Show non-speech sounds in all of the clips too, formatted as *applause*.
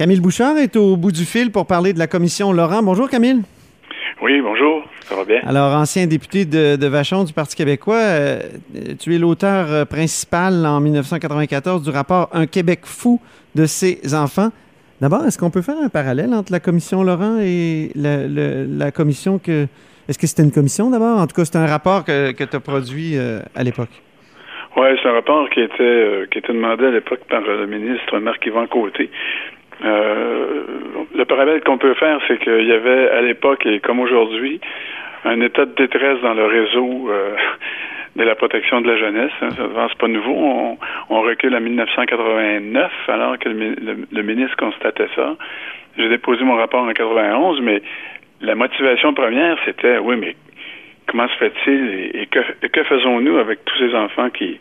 Camille Bouchard est au bout du fil pour parler de la commission Laurent. Bonjour Camille. Oui, bonjour, ça va bien? Alors, ancien député de, de Vachon du Parti québécois, euh, tu es l'auteur euh, principal en 1994 du rapport Un Québec fou de ses enfants. D'abord, est-ce qu'on peut faire un parallèle entre la commission Laurent et la, le- la commission que... Est-ce que c'était une commission d'abord? En tout cas, c'est un rapport que, que tu as produit euh, à l'époque. Oui, c'est un rapport qui était euh, qui était demandé à l'époque par le ministre Marc-Yvan Côté. Le parallèle qu'on peut faire, c'est qu'il y avait à l'époque et comme aujourd'hui un état de détresse dans le réseau euh, *laughs* de la protection de la jeunesse. Hein. C'est pas nouveau. On, recule à 1989 alors que le, mi- le- le ministre constatait ça. J'ai déposé mon rapport en 91, mais la motivation première, c'était oui, mais comment se fait-il et, que, faisons-nous avec tous ces enfants qui,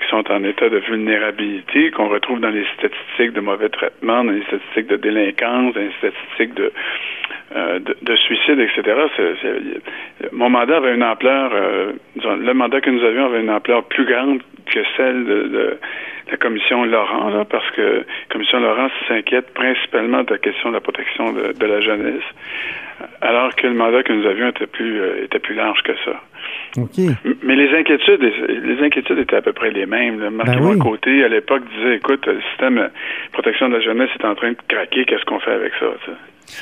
qui sont en état de vulnérabilité, qu'on retrouve dans les statistiques de mauvais traitement, dans les statistiques de délinquance, dans les statistiques de, euh, de, de suicide, etc. Mon mandat avait une ampleur, euh, disons, le mandat que nous avions avait une ampleur plus grande que celle de, de la commission Laurent, là, parce que la commission Laurent s'inquiète principalement de la question de la protection de, de la jeunesse, alors que le mandat que nous avions était plus euh, était plus large que ça. Mais les inquiétudes, les inquiétudes étaient à peu près les mêmes. là. Marc Ben oui. Côté, à l'époque, disait, écoute, le système de protection de la jeunesse est en train de craquer, qu'est-ce qu'on fait avec ça?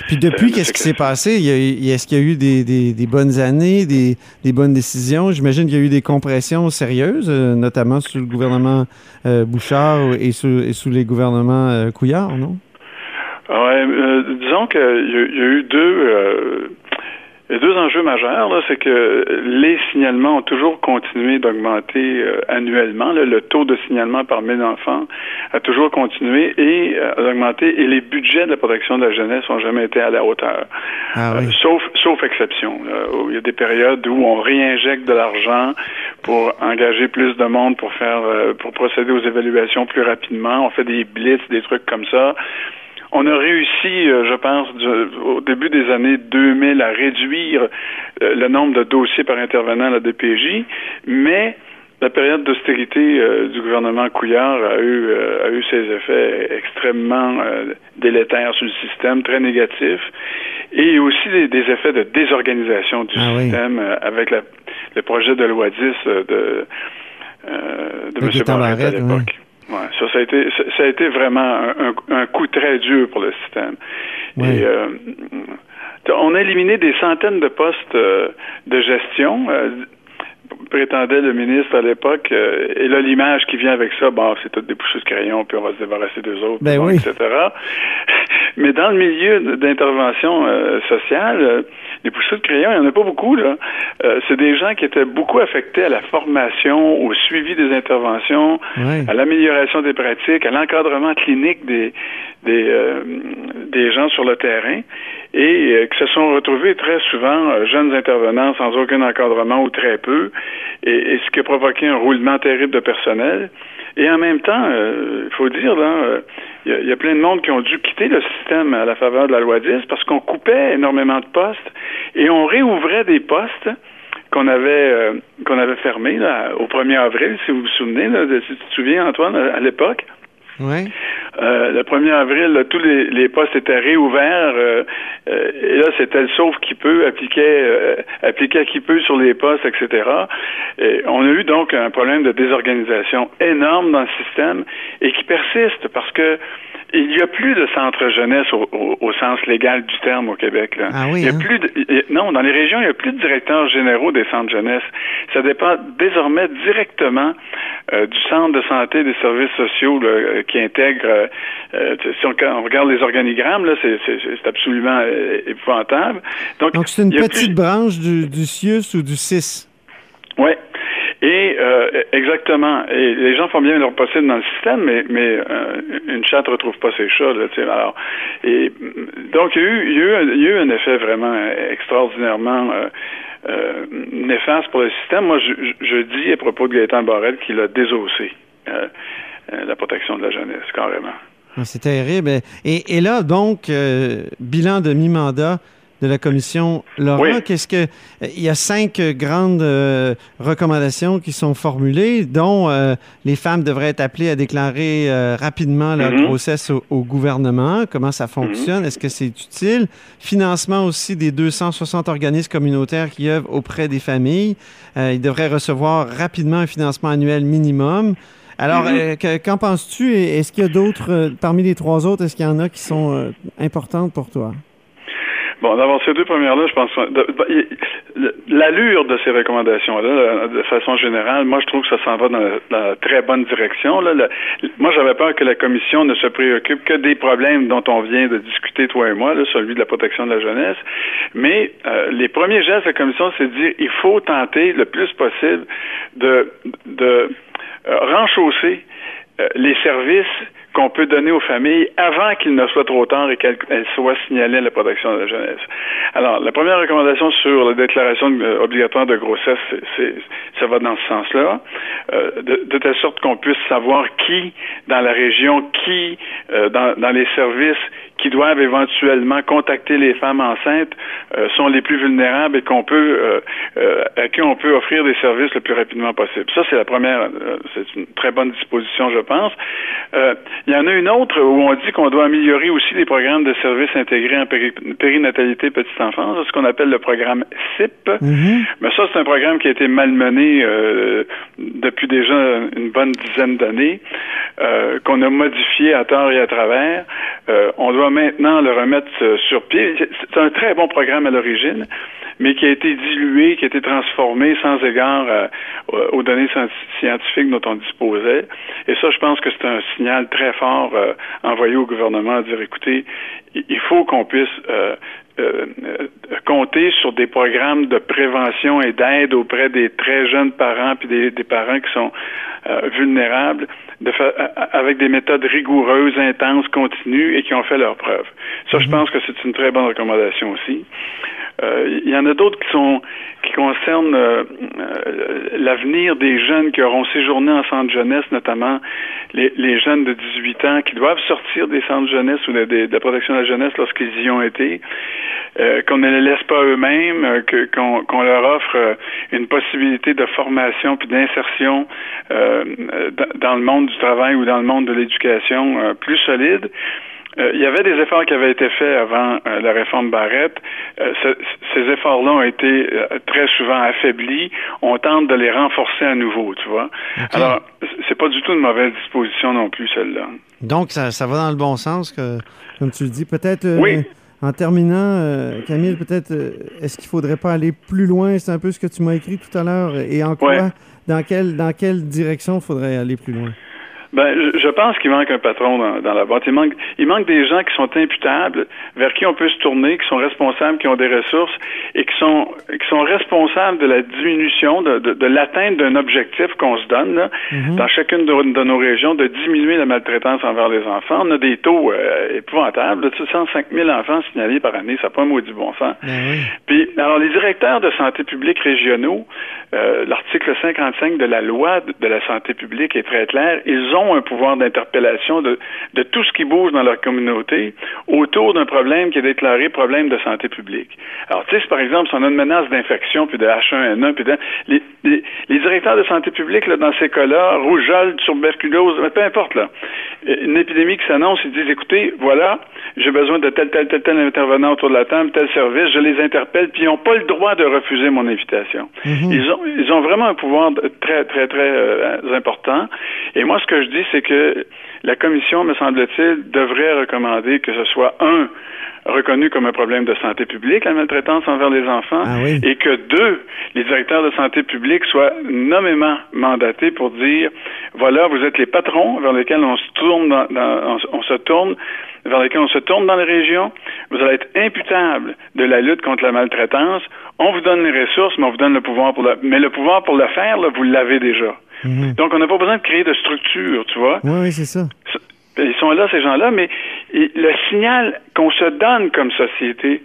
Puis depuis, qu'est-ce qui s'est passé? Est-ce qu'il y a eu des, des- des bonnes années, des, des bonnes décisions? J'imagine qu'il y a eu des compressions sérieuses, euh, notamment sous le gouvernement euh, Bouchard et sous, et sous les gouvernements euh, Couillard, non? Ouais, disons qu'il y, a- il y a eu deux, il y a deux enjeux majeurs. Là, c'est que les signalements ont toujours continué d'augmenter euh, annuellement. là. le taux de signalement par 1000 enfants a toujours continué et euh, d'augmenter. Et les budgets de la protection de la jeunesse n'ont jamais été à la hauteur. Ah oui. Euh, sauf, sauf exception. il y a des périodes où on réinjecte de l'argent pour engager plus de monde pour faire, euh, pour procéder aux évaluations plus rapidement. On fait des blitz, des trucs comme ça. On a réussi, euh, je pense, du- au début des années 2000 à réduire euh, le nombre de dossiers par intervenant à la DPJ, mais la période d'austérité euh, du gouvernement Couillard a eu, euh, a eu ses effets extrêmement euh, délétères sur le système, très négatifs, et aussi des, des effets de désorganisation du Ah système avec la- le projet de loi 10 euh, de, de M. Barrette à oui. Ouais, ça, ça a été, ça, a été vraiment un, coup très dur pour le système. Oui. Et euh, on a éliminé des centaines de postes euh, de gestion. euh, prétendait le ministre à l'époque, euh, et là l'image qui vient avec ça, bon, c'est tout des de crayon, puis on va se débarrasser des autres, Ben bon, oui. etc. *laughs* Mais dans le milieu d'intervention euh, sociale, les poussées de crayon, il n'y en a pas beaucoup là. Euh, c'est des gens qui étaient beaucoup affectés à la formation, au suivi des interventions, à l'amélioration des pratiques, à l'encadrement clinique des des, euh, des gens sur le terrain et euh, qui se sont retrouvés très souvent euh, jeunes intervenants sans aucun encadrement ou très peu, et, et ce qui a provoqué un roulement terrible de personnel. Et en même temps, euh, il faut dire, là, euh, il y, a- il y a plein de monde qui ont dû quitter le système à la faveur de la loi 10 parce qu'on coupait énormément de postes et on réouvrait des postes qu'on avait euh, qu'on avait fermés là, au 1er avril, si vous vous souvenez, là, si tu te souviens, Antoine, à l'époque. Oui. Euh, le 1er avril, tous les, postes étaient réouverts euh, euh, et là, c'était le sauf qui peut, appliquait, euh, appliquait qui peut sur les postes, etc. Et on a eu donc un problème de désorganisation énorme dans le système et qui persiste parce que il n'y a plus de centre jeunesse au, au- au sens légal du terme au Québec. Là. Ah oui, il y a hein? plus de, il non, dans les régions, il n'y a plus de directeurs généraux des centres jeunesse. Ça dépend désormais directement euh, du centre de santé des services sociaux là, euh, qui intègre. euh, si on, regarde les organigrammes, là, c'est, absolument épouvantable. Donc, c'est une petite plus- branche du, du CIUS ou du CIS? Ouais. Et euh, exactement. Et les gens font bien leur possible dans le système, mais, euh, une chatte retrouve pas ses chats. Là, alors, et donc il y, a eu, un effet vraiment extraordinairement euh, euh, néfaste pour le système. Moi, je, je, dis à propos de Gaëtan Barrel qu'il a désossé la protection de la jeunesse, carrément. Ah, c'est terrible. Et, et, là, donc, bilan de mi-mandat, de la commission Laurent. Qu'est-ce que il y a cinq grandes euh, recommandations qui sont formulées, dont euh, les femmes devraient être appelées à déclarer euh, rapidement leur mhm. grossesse au, gouvernement. Comment ça fonctionne? Est-ce que c'est utile? Financement aussi des 260 organismes communautaires qui œuvrent auprès des familles. ils devraient recevoir rapidement un financement annuel minimum. Alors, mhm. qu'en penses-tu? Est-ce qu'il y a d'autres parmi les trois autres Est-ce qu'il y en a qui sont importantes pour toi? Bon, d'abord, ces deux premières-là, je pense, l'allure de ces recommandations-là, de façon générale, moi, je trouve que ça s'en va dans la, très bonne direction. Là. moi, j'avais peur que la Commission ne se préoccupe que des problèmes dont on vient de discuter, toi et moi, là, celui de la protection de la jeunesse. Mais euh, les premiers gestes de la Commission, c'est de dire il faut tenter le plus possible de, de euh, renchausser euh, les services qu'on peut donner aux familles avant qu'il ne soit trop tard et qu'elles soient signalées à la protection de la jeunesse. Alors, la première recommandation sur la déclaration euh, obligatoire de grossesse, c'est, ça va dans ce sens-là, euh, de, telle sorte qu'on puisse savoir qui dans la région, qui euh, dans, dans les services qui doivent éventuellement contacter les femmes enceintes euh, sont les plus vulnérables et qu'on peut euh, euh, à qui on peut offrir des services le plus rapidement possible. Ça, c'est la première, c'est une très bonne disposition, je pense. il y en a une autre où on dit qu'on doit améliorer aussi les programmes de services intégrés en périnatalité petite enfance, ce qu'on appelle le programme SIP. Mm-hmm. Mais ça, c'est un programme qui a été malmené depuis déjà une bonne dizaine d'années, qu'on a modifié à tort et à travers. on doit maintenant le remettre euh, sur pied. C'est un très bon programme à l'origine, mais qui a été dilué, qui a été transformé sans égard euh, aux données scientifiques dont on disposait. Et ça, je pense que c'est un signal très fort euh, envoyé au gouvernement à dire, écoutez, il faut qu'on puisse compter sur des programmes de prévention et d'aide auprès des très jeunes parents puis des, des parents qui sont vulnérables de avec des méthodes rigoureuses, intenses, continues et qui ont fait leurs preuves. Ça, je mhm. pense que c'est une très bonne recommandation aussi. Euh, il y en a d'autres qui sont qui concernent euh, euh, l'avenir des jeunes qui auront séjourné en centre jeunesse, notamment les, les, jeunes de 18 ans qui doivent sortir des centres jeunesse ou de, de, la protection de la jeunesse lorsqu'ils y ont été, qu'on ne les laisse pas eux-mêmes, qu'on qu'on leur offre une possibilité de formation puis d'insertion dans le monde du travail ou dans le monde de l'éducation plus solide. Euh, il y avait des efforts qui avaient été faits avant euh, la réforme Barrette. Euh, ces efforts-là ont été très souvent affaiblis. On tente de les renforcer à nouveau, tu vois. Alors, c'est pas du tout une mauvaise disposition non plus, celle-là. Donc, ça, ça, va dans le bon sens, que, comme tu le dis. Peut-être. oui. En terminant, Camille, peut-être, est-ce qu'il faudrait pas aller plus loin? C'est un peu ce que tu m'as écrit tout à l'heure. Et en quoi, dans, quelle, dans quelle direction faudrait aller plus loin? Ben, je pense qu'il manque un patron dans, dans, la boîte. Il manque, il manque des gens qui sont imputables, vers qui on peut se tourner, qui sont responsables, qui ont des ressources et qui sont, qui sont responsables de la diminution, de, de, de l'atteinte d'un objectif qu'on se donne là, mhm. dans chacune de, de, nos régions, de diminuer la maltraitance envers les enfants. On a des taux euh, épouvantables, 105 000 enfants signalés par année, ça n'a pas un maudit bon sens. Ben Puis, alors, les directeurs de santé publique régionaux, euh, l'article 55 de la loi de la santé publique est très clair. Ils ont un pouvoir d'interpellation de, de tout ce qui bouge dans leur communauté autour d'un problème qui est déclaré problème de santé publique. Alors, tu sais, par exemple, si on a une menace d'infection, puis de H1N1, puis de, les, les, directeurs de santé publique, là, dans ces cas-là, rougeole, tuberculose, peu importe, là, une épidémie qui s'annonce, ils disent, écoutez, voilà, j'ai besoin de tel, tel, tel, tel intervenant autour de la table, tel service, je les interpelle, puis ils n'ont pas le droit de refuser mon invitation. Mhm. Ils ont ils ont vraiment un pouvoir très, très, très euh, important. Et moi, ce que je dis, c'est que la commission, me semble-t-il, devrait recommander que ce soit un reconnu comme un problème de santé publique, la maltraitance envers les enfants, ah et que deux, les directeurs de santé publique soient nommément mandatés pour dire, voilà, vous êtes les patrons vers lesquels on se tourne, dans, on, se tourne vers lesquels on se tourne dans les régions. vous allez être imputable de la lutte contre la maltraitance. On vous donne les ressources, mais on vous donne le pouvoir pour le... Mais le pouvoir pour le faire, là, vous l'avez déjà. Mhm. Donc, on n'a pas besoin de créer de structure, tu vois. Oui, oui, c'est ça. Ils sont là, ces gens-là, mais le signal qu'on se donne comme société,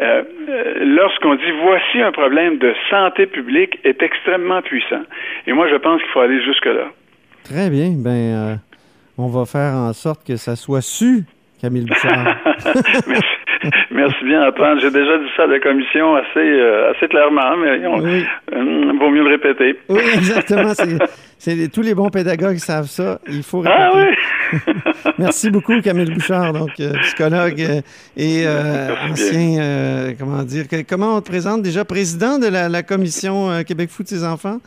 euh, euh, lorsqu'on dit voici un problème de santé publique, est extrêmement puissant. Et moi, je pense qu'il faut aller jusque-là. Très bien. Ben, euh, on va faire en sorte que ça soit su, Camille Bouchard. *laughs* *laughs* Merci. *laughs* Merci bien, Antoine. J'ai déjà dit ça à la commission assez, euh, assez clairement, mais on, Oui. euh, vaut mieux le répéter. Oui, exactement. *laughs* C'est, tous les bons pédagogues savent ça. Il faut répéter. Ah oui! *laughs* Merci beaucoup, Camille Bouchard, donc euh, psychologue et ancien, comment dire, comment on te présente déjà? Président de la, la commission Québec Foot ses enfants?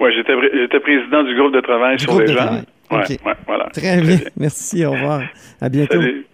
Oui, j'étais, pré- j'étais président du groupe de travail Du sur les gens. Ouais, ouais, voilà. Très bien. Merci. Au revoir. À bientôt. Salut.